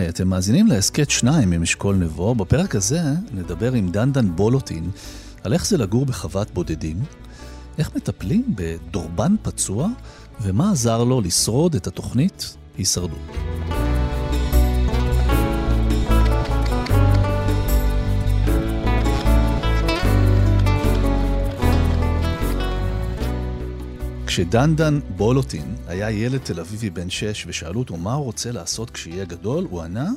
היי, אתם מאזינים להסכת שניים עם אשכול נבו. בפרק הזה נדבר עם דנדן בולוטין על איך זה לגור בחוות בודדים, איך מטפלים בדורבן פצוע, ומה עזר לו לשרוד את התוכנית הישרדות. כשדנדן בולוטין היה ילד תל אביבי בן שש ושאלו אותו מה הוא רוצה לעשות כשיהיה גדול, הוא ענה,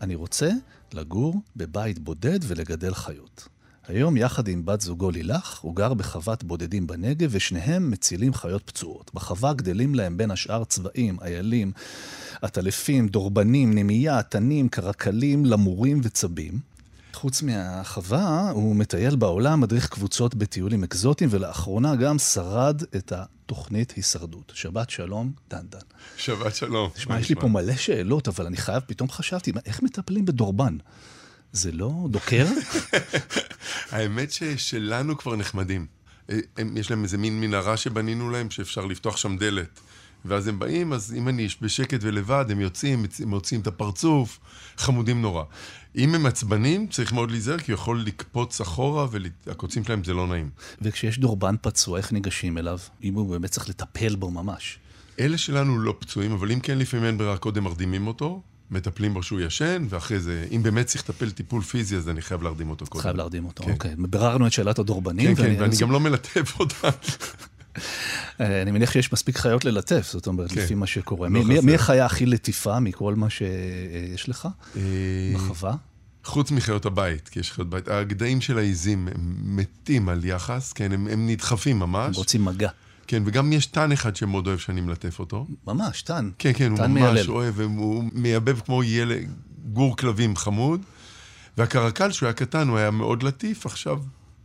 אני רוצה לגור בבית בודד ולגדל חיות. היום, יחד עם בת זוגו לילך, הוא גר בחוות בודדים בנגב, ושניהם מצילים חיות פצועות. בחווה גדלים להם בין השאר צבעים, איילים, עטלפים, דורבנים, נמייה, תנים, קרקלים, למורים וצבים. חוץ מהחווה, הוא מטייל בעולם, מדריך קבוצות בטיולים אקזוטיים, ולאחרונה גם שרד את התוכנית הישרדות. שבת שלום, דנדן. שבת שלום. תשמע, יש לי פה מלא שאלות, אבל אני חייב, פתאום חשבתי, איך מטפלים בדורבן? זה לא דוקר? האמת ששלנו כבר נחמדים. אה, הם, יש להם איזה מין מנהרה שבנינו להם, שאפשר לפתוח שם דלת. ואז הם באים, אז אם אני בשקט ולבד, הם יוצאים, מוצאים את הפרצוף, חמודים נורא. אם הם עצבנים, צריך מאוד להיזהר, כי הוא יכול לקפוץ אחורה, והקוצים שלהם זה לא נעים. וכשיש דורבן פצוע, איך ניגשים אליו? אם הוא באמת צריך לטפל בו ממש. אלה שלנו לא פצועים, אבל אם כן, לפעמים אין ברירה, קודם מרדימים אותו, מטפלים בו שהוא ישן, ואחרי זה, אם באמת צריך לטפל טיפול פיזי, אז אני חייב להרדים אותו קודם. חייב להרדים אותו, כן. אוקיי. ביררנו את שאלת הדורבנים. כן, כן, ואני גם לא מלטף אותם. אה, אני מניח שיש מספיק חיות ללטף, זאת אומרת, כן. לפי מה שקורה. לא מי, מי החיה הכי לטיפה מכל מה שיש לך אה, בחווה? חוץ מחיות הבית, כי יש חיות בית. הגדיים של העיזים הם מתים על יחס, כן, הם, הם נדחפים ממש. הם רוצים מגע. כן, וגם יש טן אחד שמאוד אוהב שאני מלטף אותו. ממש, טן. כן, כן, הוא ממש מיילל. אוהב, הוא מייבב כמו ילד, גור כלבים חמוד. והקרקל, שהוא היה קטן, הוא היה מאוד לטיף, עכשיו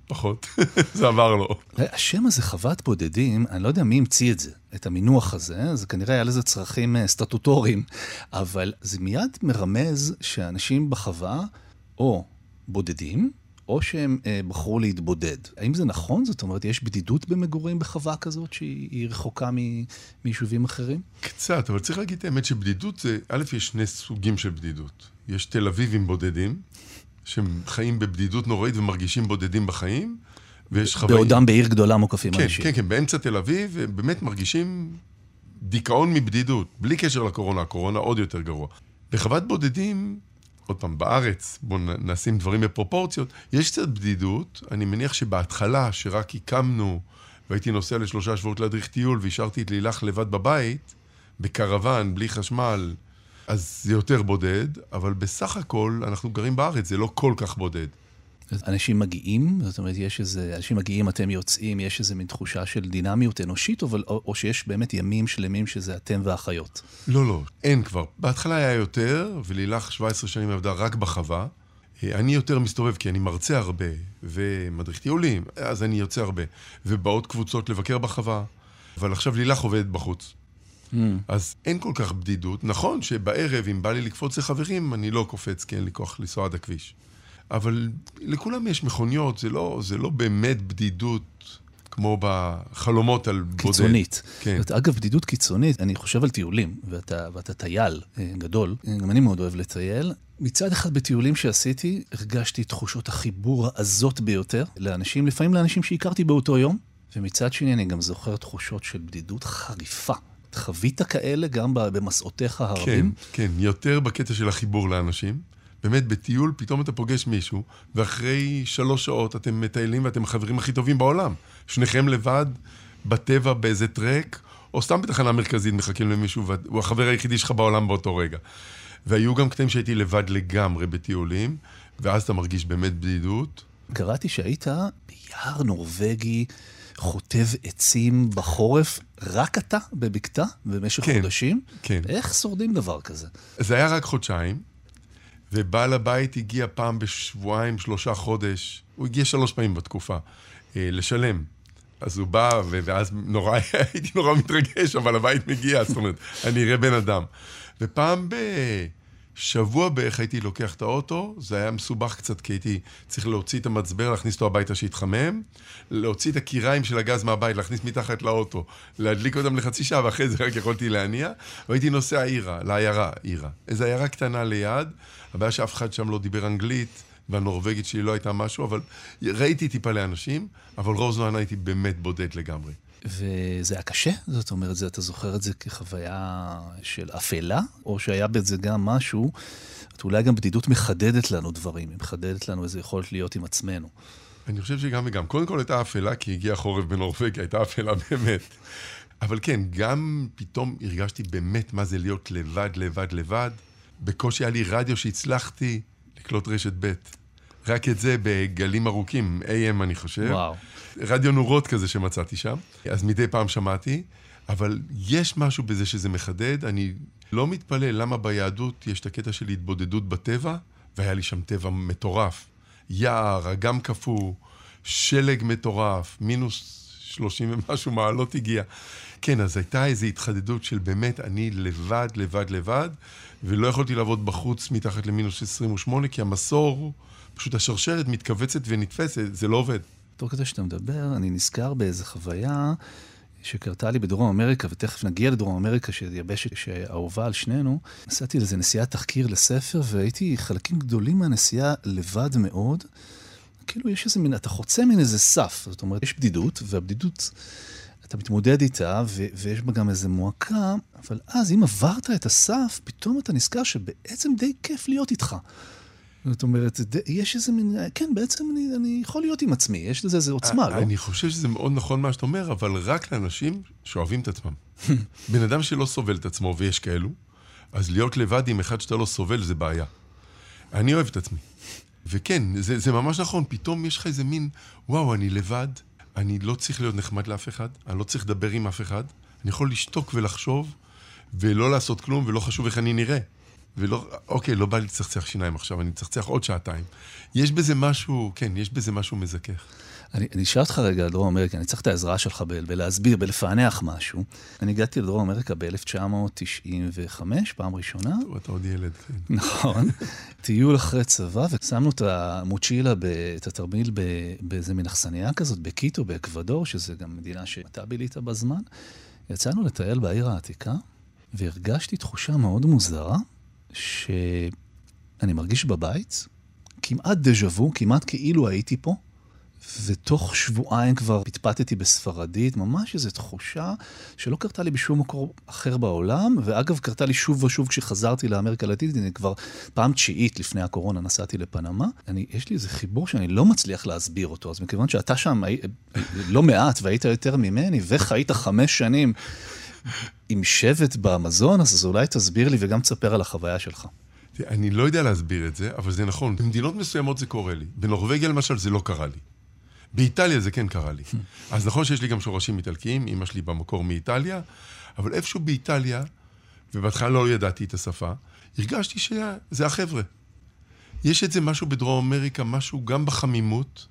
פחות. זה עבר לו. השם הזה, חוות בודדים, אני לא יודע מי המציא את זה, את המינוח הזה, זה כנראה היה לזה צרכים אה, סטטוטוריים, אבל זה מיד מרמז שאנשים בחווה או בודדים, או שהם אה, בחרו להתבודד. האם זה נכון? זאת אומרת, יש בדידות במגורים בחווה כזאת שהיא רחוקה מיישובים אחרים? קצת, אבל צריך להגיד את האמת שבדידות זה, א', יש שני סוגים של בדידות. יש תל אביבים בודדים, שהם חיים בבדידות נוראית ומרגישים בודדים בחיים, ויש חוואים... בעודם בעיר גדולה מוקפים כן, אנשים. כן, כן, באמצע תל אביב, הם באמת מרגישים דיכאון מבדידות, בלי קשר לקורונה, הקורונה עוד יותר גרוע. בחוות בודדים, עוד פעם, בארץ, בואו נשים דברים בפרופורציות, יש קצת בדידות, אני מניח שבהתחלה, שרק הקמנו, והייתי נוסע לשלושה שבועות להדריך טיול, והשארתי את לילך לבד בבית, בקרוון, בלי חשמל, אז זה יותר בודד, אבל בסך הכל אנחנו גרים בארץ, זה לא כל כך בודד. אנשים מגיעים, זאת אומרת, יש איזה, אנשים מגיעים, אתם יוצאים, יש איזה מין תחושה של דינמיות אנושית, אבל, או, או שיש באמת ימים שלמים שזה אתם והחיות? לא, לא, אין כבר. בהתחלה היה יותר, ולילך 17 שנים עבדה רק בחווה. אני יותר מסתובב, כי אני מרצה הרבה, ומדריך טיולים, אז אני יוצא הרבה. ובאות קבוצות לבקר בחווה, אבל עכשיו לילך עובדת בחוץ. Mm. אז אין כל כך בדידות. נכון שבערב, אם בא לי לקפוץ לחברים, אני לא קופץ, כי אין לי כוח לנסוע עד הכביש. אבל לכולם יש מכוניות, זה לא, זה לא באמת בדידות כמו בחלומות על בודד. קיצונית. כן. אגב, בדידות קיצונית, אני חושב על טיולים, ואתה, ואתה טייל אה, גדול, גם אני מאוד אוהב לטייל. מצד אחד, בטיולים שעשיתי, הרגשתי תחושות החיבור העזות ביותר לאנשים, לפעמים לאנשים שהכרתי באותו יום, ומצד שני, אני גם זוכר תחושות של בדידות חריפה. חווית כאלה גם במסעותיך הרבים? כן, כן, יותר בקטע של החיבור לאנשים. באמת, בטיול פתאום אתה פוגש מישהו, ואחרי שלוש שעות אתם מטיילים ואתם החברים הכי טובים בעולם. שניכם לבד, בטבע, באיזה טרק, או סתם בתחנה מרכזית מחכים למישהו, והוא החבר היחידי שלך בעולם באותו רגע. והיו גם קטעים שהייתי לבד לגמרי בטיולים, ואז אתה מרגיש באמת בדידות. קראתי שהיית ביער נורבגי, חוטב עצים בחורף, רק אתה בבקתה במשך כן, חודשים? כן. איך שורדים דבר כזה? זה היה רק חודשיים, ובעל הבית הגיע פעם בשבועיים, שלושה חודש, הוא הגיע שלוש פעמים בתקופה, אה, לשלם. אז הוא בא, ואז נורא, הייתי נורא מתרגש, אבל הבית מגיע, זאת אומרת, אני אראה בן אדם. ופעם בשבוע בערך הייתי לוקח את האוטו, זה היה מסובך קצת, כי הייתי צריך להוציא את המצבר, להכניס אותו הביתה שיתחמם, להוציא את הקיריים של הגז מהבית, להכניס מתחת לאוטו, להדליק אותם לחצי שעה, ואחרי זה רק יכולתי להניע, והייתי נוסע עירה, לעיירה, עירה. איזו עיירה קטנה ליד, הבעיה שאף אחד שם לא דיבר אנגלית, והנורבגית שלי לא הייתה משהו, אבל ראיתי טיפה לאנשים, אבל רוב זמן הייתי באמת בודד לגמרי. וזה היה קשה? זאת אומרת, זה, אתה זוכר את זה כחוויה של אפלה? או שהיה בזה גם משהו, את אולי גם בדידות מחדדת לנו דברים, היא מחדדת לנו איזו יכולת להיות עם עצמנו. אני חושב שגם וגם. קודם כל הייתה אפלה, כי הגיע חורף בנורבגיה, הייתה אפלה באמת. אבל כן, גם פתאום הרגשתי באמת מה זה להיות לבד, לבד, לבד. בקושי היה לי רדיו שהצלחתי לקלוט רשת ב'. רק את זה בגלים ארוכים, AM אני חושב. וואו. רדיו נורות כזה שמצאתי שם. אז מדי פעם שמעתי, אבל יש משהו בזה שזה מחדד. אני לא מתפלא למה ביהדות יש את הקטע של התבודדות בטבע, והיה לי שם טבע מטורף. יער, אגם קפוא, שלג מטורף, מינוס 30 ומשהו מעלות הגיע. כן, אז הייתה איזו התחדדות של באמת, אני לבד, לבד, לבד, ולא יכולתי לעבוד בחוץ מתחת למינוס 28, כי המסור, פשוט השרשרת מתכווצת ונתפסת, זה לא עובד. תוך כדי שאתה מדבר, אני נזכר באיזו חוויה שקרתה לי בדרום אמריקה, ותכף נגיע לדרום אמריקה, שיבשת שאהובה על שנינו. נסעתי לאיזה נסיעת תחקיר לספר, והייתי חלקים גדולים מהנסיעה לבד מאוד. כאילו יש איזה מין, אתה חוצה מין איזה סף. זאת אומרת, יש בדידות, והבדידות, אתה מתמודד איתה, ו- ויש בה גם איזה מועקה, אבל אז, אם עברת את הסף, פתאום אתה נזכר שבעצם די כיף להיות איתך. זאת אומרת, יש איזה מין, כן, בעצם אני, אני יכול להיות עם עצמי, יש לזה איזה עוצמה, לא? אני חושב שזה מאוד נכון מה שאתה אומר, אבל רק לאנשים שאוהבים את עצמם. בן אדם שלא סובל את עצמו, ויש כאלו, אז להיות לבד עם אחד שאתה לא סובל זה בעיה. אני אוהב את עצמי. וכן, זה, זה ממש נכון, פתאום יש לך איזה מין, וואו, אני לבד, אני לא צריך להיות נחמד לאף אחד, אני לא צריך לדבר עם אף אחד, אני יכול לשתוק ולחשוב, ולא לעשות כלום, ולא חשוב איך אני נראה. ולא, אוקיי, לא בא לי לצחצח שיניים עכשיו, אני אצחצח עוד שעתיים. יש בזה משהו, כן, יש בזה משהו מזכך. אני, אני אשאל אותך רגע על דרום אמריקה, אני צריך את העזרה שלך ב- בלהסביר, בלפענח משהו. אני הגעתי לדרום אמריקה ב-1995, פעם ראשונה. טוב, אתה עוד ילד, כן. נכון. טיול אחרי צבא, ושמנו את המוצ'ילה, ב- את התרמיל באיזה מין אכסניה כזאת, בקיטו, באקוודור, שזה גם מדינה שאתה בילית בזמן. יצאנו לטייל בעיר העתיקה, והרגשתי תחושה מאוד מוזרה, שאני מרגיש בבית, כמעט דז'ה וו, כמעט כאילו הייתי פה. ותוך שבועיים כבר פטפטתי בספרדית, ממש איזו תחושה שלא קרתה לי בשום מקום אחר בעולם, ואגב, קרתה לי שוב ושוב כשחזרתי לאמריקה הלטינית, אני כבר פעם תשיעית לפני הקורונה נסעתי לפנמה. אני, יש לי איזה חיבור שאני לא מצליח להסביר אותו, אז מכיוון שאתה שם לא מעט והיית יותר ממני, וחיית חמש שנים עם שבט באמזון, אז אולי תסביר לי וגם תספר על החוויה שלך. אני לא יודע להסביר את זה, אבל זה נכון. במדינות מסוימות זה קורה לי. בנורבגיה למשל זה לא קרה לי. באיטליה זה כן קרה לי. אז נכון שיש לי גם שורשים איטלקיים, אמא שלי במקור מאיטליה, אבל איפשהו באיטליה, ובהתחלה לא ידעתי את השפה, הרגשתי שזה החבר'ה. יש את זה משהו בדרום אמריקה, משהו גם בחמימות,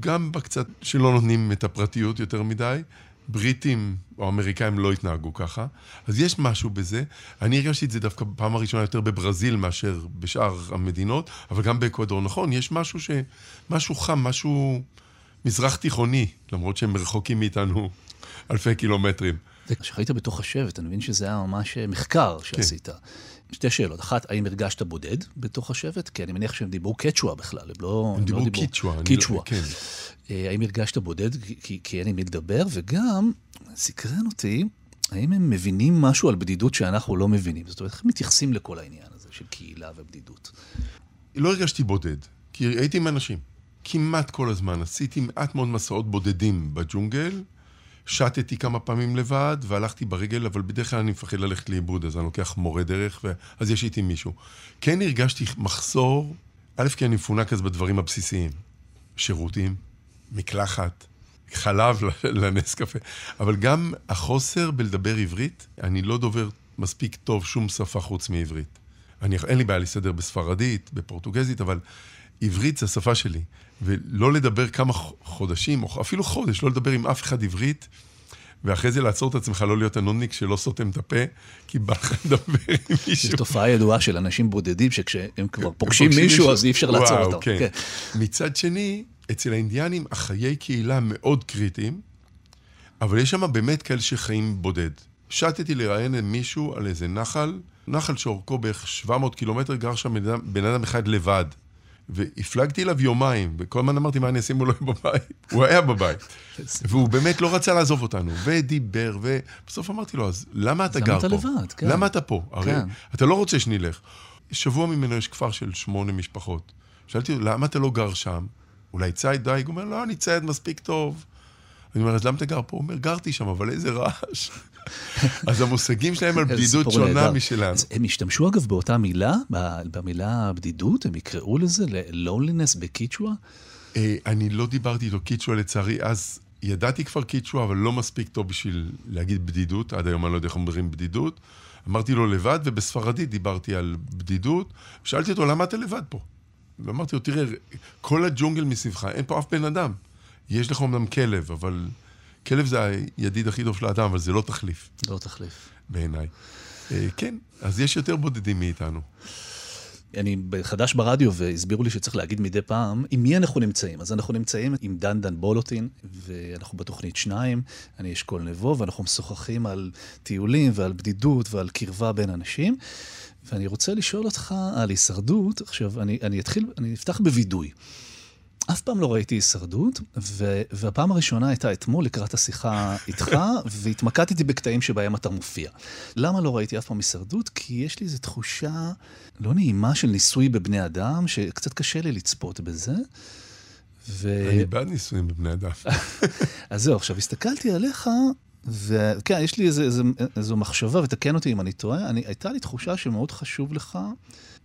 גם בקצת שלא נותנים את הפרטיות יותר מדי. בריטים או אמריקאים לא התנהגו ככה, אז יש משהו בזה. אני הרגשתי את זה דווקא בפעם הראשונה יותר בברזיל מאשר בשאר המדינות, אבל גם באקוודור. נכון, יש משהו ש... משהו חם, משהו מזרח תיכוני, למרות שהם רחוקים מאיתנו אלפי קילומטרים. כשחיית בתוך השבט, אני מבין שזה היה ממש מחקר שעשית. שתי שאלות. אחת, האם הרגשת בודד בתוך השבט? כי אני מניח שהם דיברו קצ'ואה בכלל, הם לא... הם דיברו לא קיצ'ואה. אני לא- קיצ'ואה. כן. אה, האם הרגשת בודד כי- כי, אין עם מי לדבר? וגם, סקרן אותי, האם הם מבינים משהו על בדידות שאנחנו לא מבינים? זאת אומרת, איך הם מתייחסים לכל העניין הזה של קהילה ובדידות? לא הרגשתי בודד, כי הייתי עם אנשים. כמעט כל הזמן. עשיתי מעט מאוד מסעות בודדים בג'ונגל, שטתי כמה פעמים לבד, והלכתי ברגל, אבל בדרך כלל אני מפחד ללכת לאיבוד, אז אני לוקח מורה דרך, ואז יש איתי מישהו. כן הרגשתי מחסור א', כי אני מפונק אז בדברים הבסיסיים. שירותים, מקלחת, חלב לנס קפה, אבל גם החוסר בלדבר עברית, אני לא דובר מספיק טוב שום שפה חוץ מעברית. אני, אין לי בעיה להסתדר בספרדית, בפורטוגזית, אבל עברית זה השפה שלי. ולא לדבר כמה חודשים, או אפילו חודש, לא לדבר עם אף אחד עברית, ואחרי זה לעצור את עצמך, לא להיות הנודניק שלא סותם את הפה, כי בא לך לדבר עם מישהו. זו תופעה ידועה של אנשים בודדים, שכשהם כבר פוגשים מישהו, אז אי אפשר לעצור אותו. כן. כן. מצד שני, אצל האינדיאנים החיי קהילה מאוד קריטיים, אבל יש שם באמת כאלה שחיים בודד. שטתי לראיין מישהו על איזה נחל, נחל שאורכו בערך 700 קילומטר, גר שם בן אדם אחד לבד. והפלגתי אליו יומיים, וכל הזמן אמרתי, מה אני אם הוא לא בבית? הוא היה בבית. והוא באמת לא רצה לעזוב אותנו, ודיבר, ובסוף אמרתי לו, אז למה אתה גר פה? למה אתה לבד? כן. למה אתה פה? הרי כן. אתה לא רוצה שנלך. שבוע ממנו יש כפר של שמונה משפחות. שאלתי אותו, למה אתה לא גר שם? אולי ציד דייג? הוא אומר, לא, אני ציד מספיק טוב. אני אומר, אז למה אתה גר פה? הוא אומר, גרתי שם, אבל איזה רעש. אז המושגים שלהם על בדידות שונה משלנו. הם השתמשו אגב באותה מילה, במילה בדידות, הם יקראו לזה לונלינס בקיצ'ווה? אה, אני לא דיברתי איתו קיצ'ווה לצערי, אז ידעתי כבר קיצ'ווה, אבל לא מספיק טוב בשביל להגיד בדידות, עד היום אני לא יודע איך אומרים בדידות. אמרתי לו לבד, ובספרדית דיברתי על בדידות. שאלתי אותו, למה אתה לבד פה? ואמרתי לו, תראה, כל הג'ונגל מסביבך, אין פה אף בן אדם. יש לך אמנם כלב, אבל כלב זה הידיד הכי טוב של האדם, אבל זה לא תחליף. לא תחליף. בעיניי. אה, כן, אז יש יותר בודדים מאיתנו. אני חדש ברדיו והסבירו לי שצריך להגיד מדי פעם עם מי אנחנו נמצאים. אז אנחנו נמצאים עם דן דן בולוטין, ואנחנו בתוכנית שניים, אני אשכול נבו, ואנחנו משוחחים על טיולים ועל בדידות ועל קרבה בין אנשים. ואני רוצה לשאול אותך על הישרדות. עכשיו, אני, אני אתחיל, אני אפתח בווידוי. אף פעם לא ראיתי הישרדות, ו- והפעם הראשונה הייתה אתמול לקראת השיחה איתך, והתמקדתי בקטעים שבהם אתה מופיע. למה לא ראיתי אף פעם הישרדות? כי יש לי איזו תחושה לא נעימה של ניסוי בבני אדם, שקצת קשה לי לצפות בזה. ו... אני בעד ניסויים בבני אדם. אז זהו, עכשיו הסתכלתי עליך, וכן, יש לי איזו, איזו, איזו מחשבה, ותקן אותי אם אני טועה, אני, הייתה לי תחושה שמאוד חשוב לך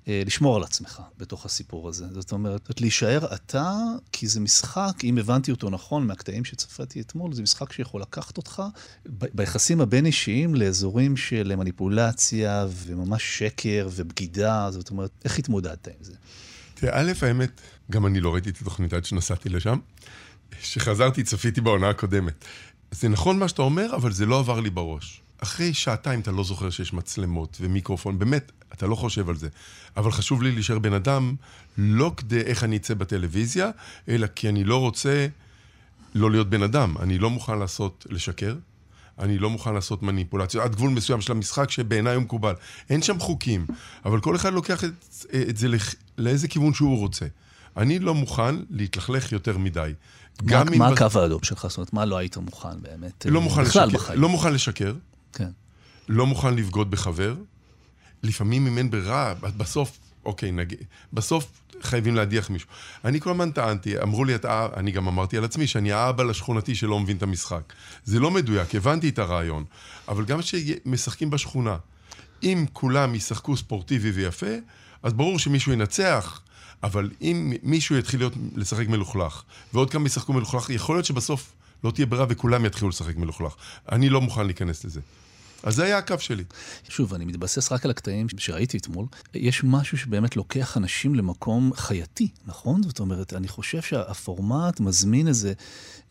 לשמור על עצמך בתוך הסיפור הזה. זאת אומרת, להישאר אתה, כי זה משחק, אם הבנתי אותו נכון מהקטעים שצפיתי אתמול, זה משחק שיכול לקחת אותך ביחסים הבין-אישיים לאזורים של מניפולציה וממש שקר ובגידה, זאת אומרת, איך התמודדת עם זה? תראה, א', האמת, גם אני לא ראיתי את התוכנית עד שנסעתי לשם. כשחזרתי, צפיתי בעונה הקודמת. זה נכון מה שאתה אומר, אבל זה לא עבר לי בראש. אחרי שעתיים אתה לא זוכר שיש מצלמות ומיקרופון, באמת, אתה לא חושב על זה. אבל חשוב לי להישאר בן אדם, לא כדי איך אני אצא בטלוויזיה, אלא כי אני לא רוצה לא להיות בן אדם. אני לא מוכן לעשות, לשקר, אני לא מוכן לעשות מניפולציות, עד גבול מסוים של המשחק שבעיניי הוא מקובל. אין שם חוקים, אבל כל אחד לוקח את, את זה לח, לאיזה כיוון שהוא רוצה. אני לא מוכן להתלכלך יותר מדי. מה, מה הקו האדום שלך? זאת אומרת, מה לא היית מוכן באמת? לא מוכן לשקר. בחיים. לא מוכן לשקר. כן. לא מוכן לבגוד בחבר. לפעמים אם אין ברירה, בסוף, אוקיי, נג... בסוף חייבים להדיח מישהו. אני כל הזמן טענתי, אמרו לי, אתה, אני גם אמרתי על עצמי, שאני האבא לשכונתי שלא מבין את המשחק. זה לא מדויק, הבנתי את הרעיון, אבל גם כשמשחקים בשכונה, אם כולם ישחקו ספורטיבי ויפה, אז ברור שמישהו ינצח, אבל אם מישהו יתחיל להיות, לשחק מלוכלך, ועוד כמה ישחקו מלוכלך, יכול להיות שבסוף לא תהיה ברירה וכולם יתחילו לשחק מלוכלך. אני לא מוכן להיכנס לזה. אז זה היה הקו שלי. שוב, אני מתבסס רק על הקטעים שראיתי אתמול. יש משהו שבאמת לוקח אנשים למקום חייתי, נכון? זאת אומרת, אני חושב שהפורמט מזמין איזה,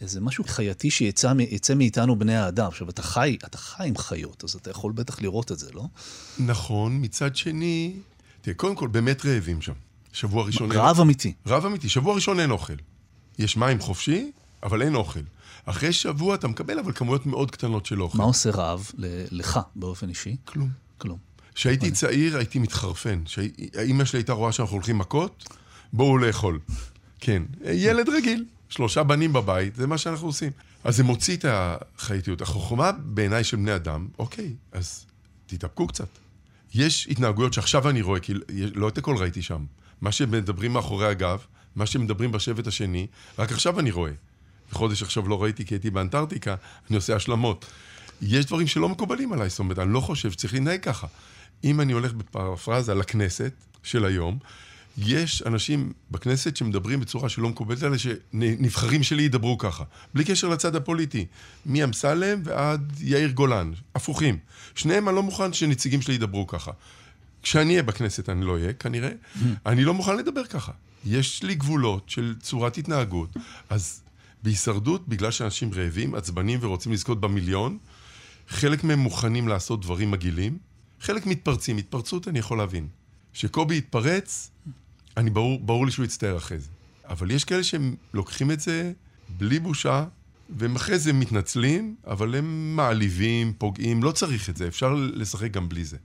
איזה משהו חייתי שיצא מאיתנו בני האדם. עכשיו, אתה חי, אתה חי עם חיות, אז אתה יכול בטח לראות את זה, לא? נכון, מצד שני, תראה, קודם כל, באמת רעבים שם. שבוע ראשון... רעב אמיתי. רעב אמיתי. שבוע ראשון אין אוכל. יש מים חופשי, אבל אין אוכל. אחרי שבוע אתה מקבל אבל כמויות מאוד קטנות של אוכל. מה עושה רעב לך באופן אישי? כלום. כלום. כשהייתי צעיר הייתי מתחרפן. כשאימא שלי הייתה רואה שאנחנו הולכים מכות, בואו לאכול. כן, ילד רגיל, שלושה בנים בבית, זה מה שאנחנו עושים. אז זה מוציא את החייתיות. החוכמה בעיניי של בני אדם, אוקיי, אז תתאפקו קצת. יש התנהגויות שעכשיו אני רואה, כי לא את הכל ראיתי שם. מה שמדברים מאחורי הגב, מה שמדברים בשבט השני, רק עכשיו אני רואה. חודש עכשיו לא ראיתי כי הייתי באנטארקטיקה, אני עושה השלמות. יש דברים שלא מקובלים עליי, זאת אומרת, אני לא חושב שצריך לנהג ככה. אם אני הולך בפרפרזה לכנסת של היום, יש אנשים בכנסת שמדברים בצורה שלא מקובלת עליה, שנבחרים שלי ידברו ככה. בלי קשר לצד הפוליטי. מאמסלם ועד יאיר גולן, הפוכים. שניהם אני לא מוכן שנציגים שלי ידברו ככה. כשאני אהיה בכנסת אני לא אהיה, כנראה. אני לא מוכן לדבר ככה. יש לי גבולות של צורת התנהגות. אז בהישרדות, בגלל שאנשים רעבים, עצבנים ורוצים לזכות במיליון, חלק מהם מוכנים לעשות דברים מגעילים, חלק מתפרצים. התפרצות אני יכול להבין. שקובי יתפרץ, אני ברור, ברור לי שהוא יצטער אחרי זה. אבל יש כאלה שהם לוקחים את זה בלי בושה, והם אחרי זה מתנצלים, אבל הם מעליבים, פוגעים, לא צריך את זה, אפשר לשחק גם בלי זה.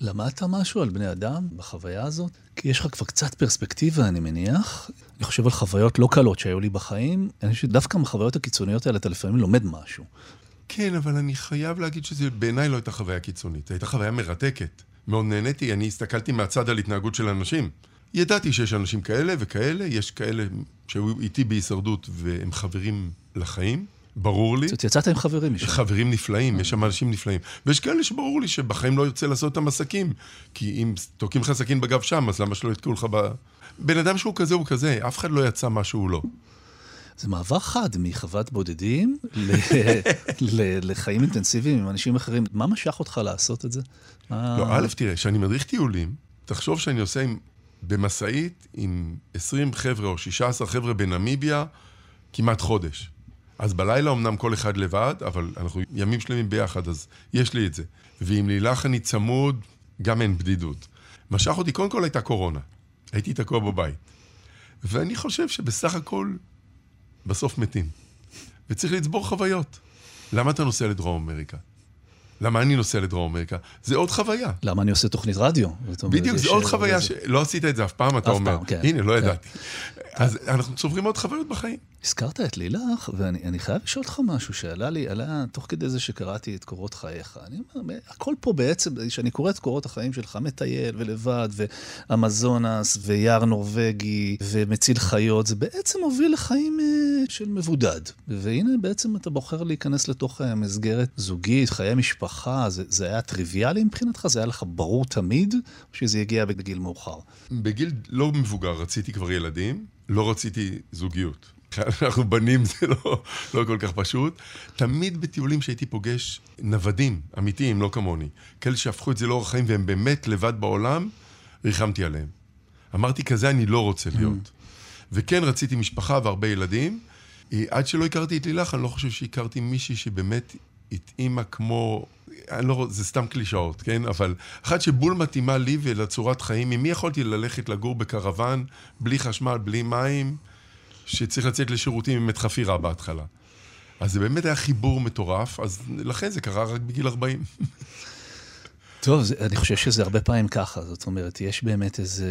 למדת משהו על בני אדם בחוויה הזאת? כי יש לך כבר קצת פרספקטיבה, אני מניח. אני חושב על חוויות לא קלות שהיו לי בחיים. אני חושב שדווקא מהחוויות הקיצוניות האלה אתה לפעמים לומד משהו. כן, אבל אני חייב להגיד שזה בעיניי לא הייתה חוויה קיצונית, זו הייתה חוויה מרתקת. מאוד נהניתי, אני הסתכלתי מהצד על התנהגות של אנשים. ידעתי שיש אנשים כאלה וכאלה, יש כאלה שהיו איתי בהישרדות והם חברים לחיים, ברור לי. זאת יצאת עם חברים משם. חברים נפלאים, יש שם אנשים נפלאים. ויש כאלה שברור לי שבחיים לא ירצה לעשות איתם עסקים, כי אם תוקעים לך סכין בגב שם, אז למה שלא יתקעו לך ב... בן אדם שהוא כזה הוא כזה, אף אחד לא יצא מה שהוא לא. זה מעבר חד מחוות בודדים ל- ל- לחיים אינטנסיביים עם אנשים אחרים. מה משך אותך לעשות את זה? לא, א', תראה, כשאני מדריך טיולים, תחשוב שאני עושה עם, במשאית עם 20 חבר'ה או 16 חבר'ה בנמיביה כמעט חודש. אז בלילה אמנם כל אחד לבד, אבל אנחנו ימים שלמים ביחד, אז יש לי את זה. ועם לילך אני צמוד, גם אין בדידות. משך אותי, קודם כל הייתה קורונה. הייתי תקוע בבית. ואני חושב שבסך הכל, בסוף מתים. וצריך לצבור חוויות. למה אתה נוסע לדרום אמריקה? למה אני נוסע לדרום אמריקה? זה עוד חוויה. למה אני עושה תוכנית רדיו? בדיוק, זה עוד חוויה שלא עשית את זה אף פעם, אתה אומר. כן. הנה, לא כן. ידעתי. אז אנחנו צוברים עוד חוויות בחיים. הזכרת את לילך, ואני אני חייב לשאול אותך משהו שעלה לי, עלה תוך כדי זה שקראתי את קורות חייך. אני אומר, הכל פה בעצם, כשאני קורא את קורות החיים שלך, מטייל ולבד, ואמזונס, ויער נורבגי, ומציל חיות, זה בעצם מוביל לחיים אה, של מבודד. והנה בעצם אתה בוחר להיכנס לתוך אה, מסגרת זוגית, חיי משפחה, זה, זה היה טריוויאלי מבחינתך? זה היה לך ברור תמיד, או שזה הגיע בגיל מאוחר? בגיל לא מבוגר רציתי כבר ילדים, לא רציתי זוגיות. אנחנו בנים, זה לא, לא כל כך פשוט. תמיד בטיולים שהייתי פוגש נוודים אמיתיים, לא כמוני. כאלה שהפכו את זה לאורח חיים והם באמת לבד בעולם, ריחמתי עליהם. אמרתי, כזה אני לא רוצה להיות. וכן, רציתי משפחה והרבה ילדים. עד שלא הכרתי את לילך, אני לא חושב שהכרתי מישהי שבאמת התאימה כמו... אני לא, זה סתם קלישאות, כן? אבל אחת שבול מתאימה לי ולצורת חיים, עם מי יכולתי ללכת לגור בקרוון, בלי חשמל, בלי מים, שצריך לצאת לשירותים עם מת חפירה בהתחלה. אז זה באמת היה חיבור מטורף, אז לכן זה קרה רק בגיל 40. טוב, זה, אני חושב שזה הרבה פעמים ככה, זאת אומרת, יש באמת איזו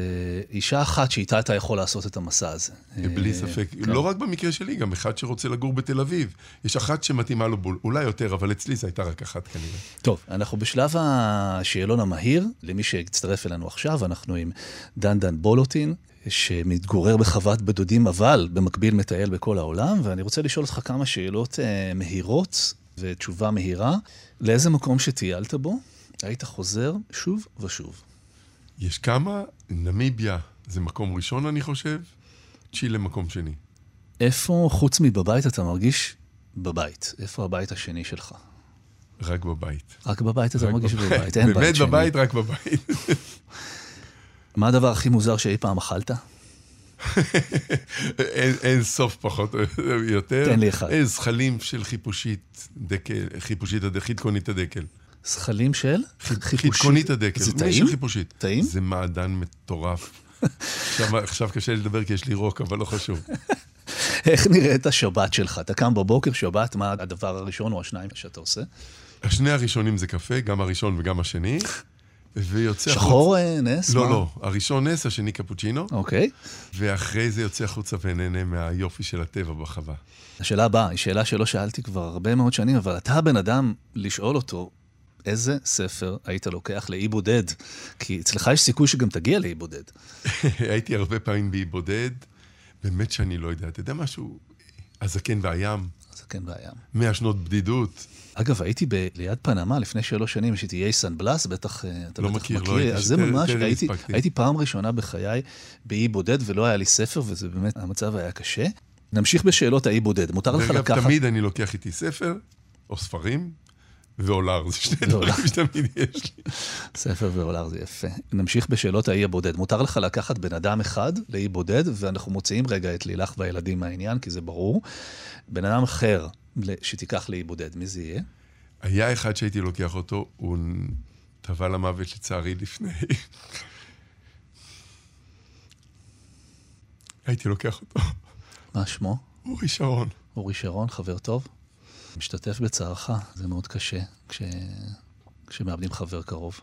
אישה אחת שאיתה אתה יכול לעשות את המסע הזה. בלי אה, ספק. כן. לא רק במקרה שלי, גם אחד שרוצה לגור בתל אביב. יש אחת שמתאימה לו בול, אולי יותר, אבל אצלי זו הייתה רק אחת כנראה. טוב, אנחנו בשלב השאלון המהיר, למי שהצטרף אלינו עכשיו, אנחנו עם דן דן בולוטין, שמתגורר בחוות בדודים, אבל במקביל מטייל בכל העולם, ואני רוצה לשאול אותך כמה שאלות אה, מהירות ותשובה מהירה. לאיזה מקום שטיילת בו, היית חוזר שוב ושוב? יש כמה, נמיביה זה מקום ראשון אני חושב, צ'ילה מקום שני. איפה, חוץ מבבית, אתה מרגיש בבית? איפה הבית השני שלך? רק בבית. רק בבית אתה רק מרגיש בבית, אין בית באמת שני. בבית, רק בבית. מה הדבר הכי מוזר שאי פעם אכלת? אין, אין סוף פחות או יותר. תן לי אחד. אין זחלים של חיפושית דקל, חיפושית, הד- חידקונית הדקל. זחלים של? חיפושית? חידקונית הדקל. זה טעים? של חיפושית. טעים? זה מעדן מטורף. עכשיו, עכשיו קשה לי לדבר כי יש לי רוק, אבל לא חשוב. איך נראית השבת שלך? אתה קם בבוקר, שבת, מה הדבר הראשון או השניים שאתה עושה? השני הראשונים זה קפה, גם הראשון וגם השני. ויוצא שחור אה, נס? לא, מה? לא. הראשון נס, השני קפוצ'ינו. אוקיי. ואחרי זה יוצא החוצה ונהנה מהיופי של הטבע בחווה. השאלה הבאה, היא שאלה שלא שאלתי כבר הרבה מאוד שנים, אבל אתה הבן אדם לשאול אותו, איזה ספר היית לוקח לאי בודד? כי אצלך יש סיכוי שגם תגיע לאי בודד. הייתי הרבה פעמים באי בודד, באמת שאני לא יודע. אתה יודע משהו? הזקן והים. זה כן בעיה. מאה שנות בדידות. אגב, הייתי ב- ליד פנמה לפני שלוש שנים, יש את איי סן בלאס, בטח אה, אתה לא בטח מכיר, לא מכיר. הייתי, אז זה שטרם- ממש, טרם הייתי. הייתי פעם ראשונה בחיי באי בודד, ולא היה לי ספר, וזה באמת, המצב היה קשה. נמשיך בשאלות האי בודד. מותר לך אגב, לקחת... תמיד אני לוקח איתי ספר, או ספרים, ואולר. זה שני ואולר. דברים שתמיד יש לי. ספר ועולר זה יפה. נמשיך בשאלות האי הבודד. מותר לך לקחת בן אדם אחד לאי בודד, ואנחנו מוציאים רגע את לילך והילדים מהעניין, כי זה ברור. בן אדם אחר שתיקח לאי בודד, מי זה יהיה? היה אחד שהייתי לוקח אותו, הוא טבע למוות לצערי לפני. הייתי לוקח אותו. מה שמו? אורי שרון. אורי שרון, חבר טוב. משתתף בצערך, זה מאוד קשה כש... כשמאבדים חבר קרוב.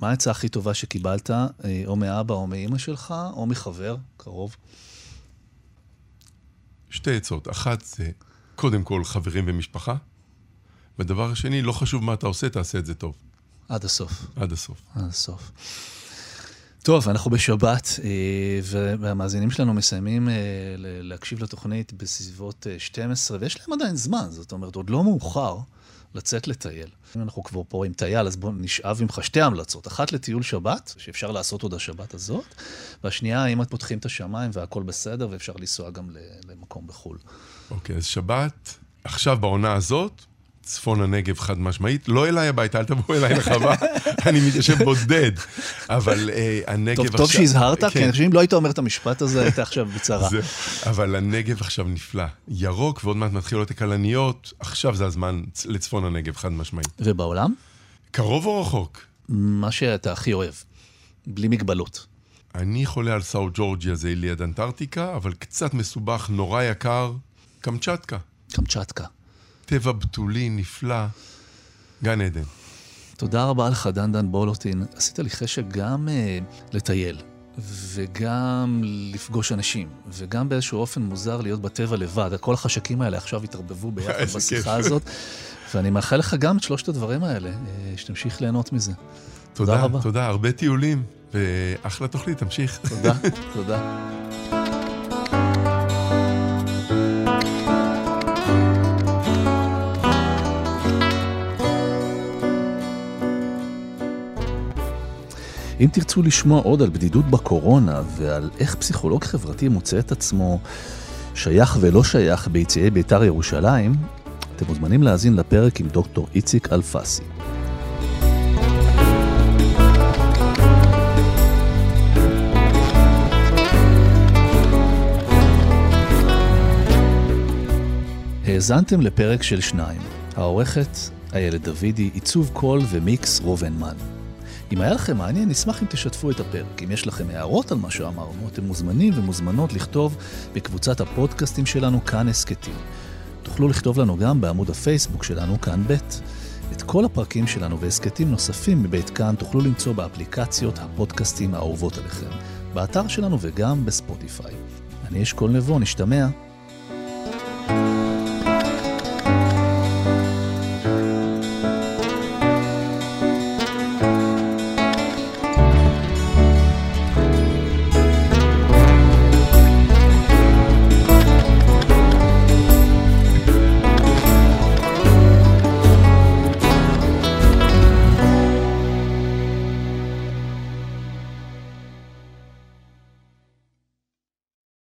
מה העצה הכי טובה שקיבלת, אה, או מאבא או מאימא שלך, או מחבר קרוב? שתי עצות. אחת זה, קודם כל, חברים ומשפחה. והדבר השני, לא חשוב מה אתה עושה, תעשה את זה טוב. עד הסוף. עד הסוף. עד הסוף. טוב, אנחנו בשבת, אה, והמאזינים שלנו מסיימים אה, להקשיב לתוכנית בסביבות אה, 12, ויש להם עדיין זמן, זאת אומרת, עוד לא מאוחר לצאת לטייל. אם אנחנו כבר פה עם טייל, אז בואו נשאב ממך שתי המלצות. אחת לטיול שבת, שאפשר לעשות עוד השבת הזאת, והשנייה, אם פותחים את השמיים והכל בסדר, ואפשר לנסוע גם למקום בחו"ל. אוקיי, אז שבת, עכשיו בעונה הזאת, צפון הנגב חד משמעית, לא אליי הביתה, אל תבואו אליי לחווה, אני מתיישב בודד. אבל אה, הנגב טוב, עכשיו... טוב שהזהרת, כן. כי אני חושב שאם לא היית אומר את המשפט הזה, היית עכשיו בצרה. זה, אבל הנגב עכשיו נפלא. ירוק, ועוד מעט מתחילות הכלניות, עכשיו זה הזמן לצפון הנגב, חד משמעית. ובעולם? קרוב או רחוק? מה שאתה הכי אוהב, בלי מגבלות. אני חולה על סאו ג'ורג'יה, זה ליד אנטארקטיקה, אבל קצת מסובך, נורא יקר, קמצ'טקה. קמצ'טקה. טבע בתולי, נפלא, גן עדן. תודה רבה לך, דנדן בולוטין. עשית לי חשק גם uh, לטייל, וגם לפגוש אנשים, וגם באיזשהו אופן מוזר להיות בטבע לבד. כל החשקים האלה עכשיו התערבבו ביחד בשיחה. הזאת, ואני מאחל לך גם את שלושת הדברים האלה, אה, שתמשיך ליהנות מזה. תודה רבה. תודה, הרבה טיולים, ואחלה תוכנית, תמשיך. תודה, תודה. אם תרצו לשמוע עוד על בדידות בקורונה ועל איך פסיכולוג חברתי מוצא את עצמו שייך ולא שייך ביציעי בית"ר ירושלים, אתם מוזמנים להאזין לפרק עם דוקטור איציק אלפסי. האזנתם לפרק של שניים. העורכת, איילת דוידי, עיצוב קול ומיקס רובנמן. אם היה לכם מעניין, נשמח אם תשתפו את הפרק. אם יש לכם הערות על מה שאמרנו, אתם מוזמנים ומוזמנות לכתוב בקבוצת הפודקאסטים שלנו כאן הסכתים. תוכלו לכתוב לנו גם בעמוד הפייסבוק שלנו כאן ב'. את כל הפרקים שלנו והסכתים נוספים מבית כאן תוכלו למצוא באפליקציות הפודקאסטים האהובות עליכם, באתר שלנו וגם בספוטיפיי. אני אשכול נבו, נשתמע. thank you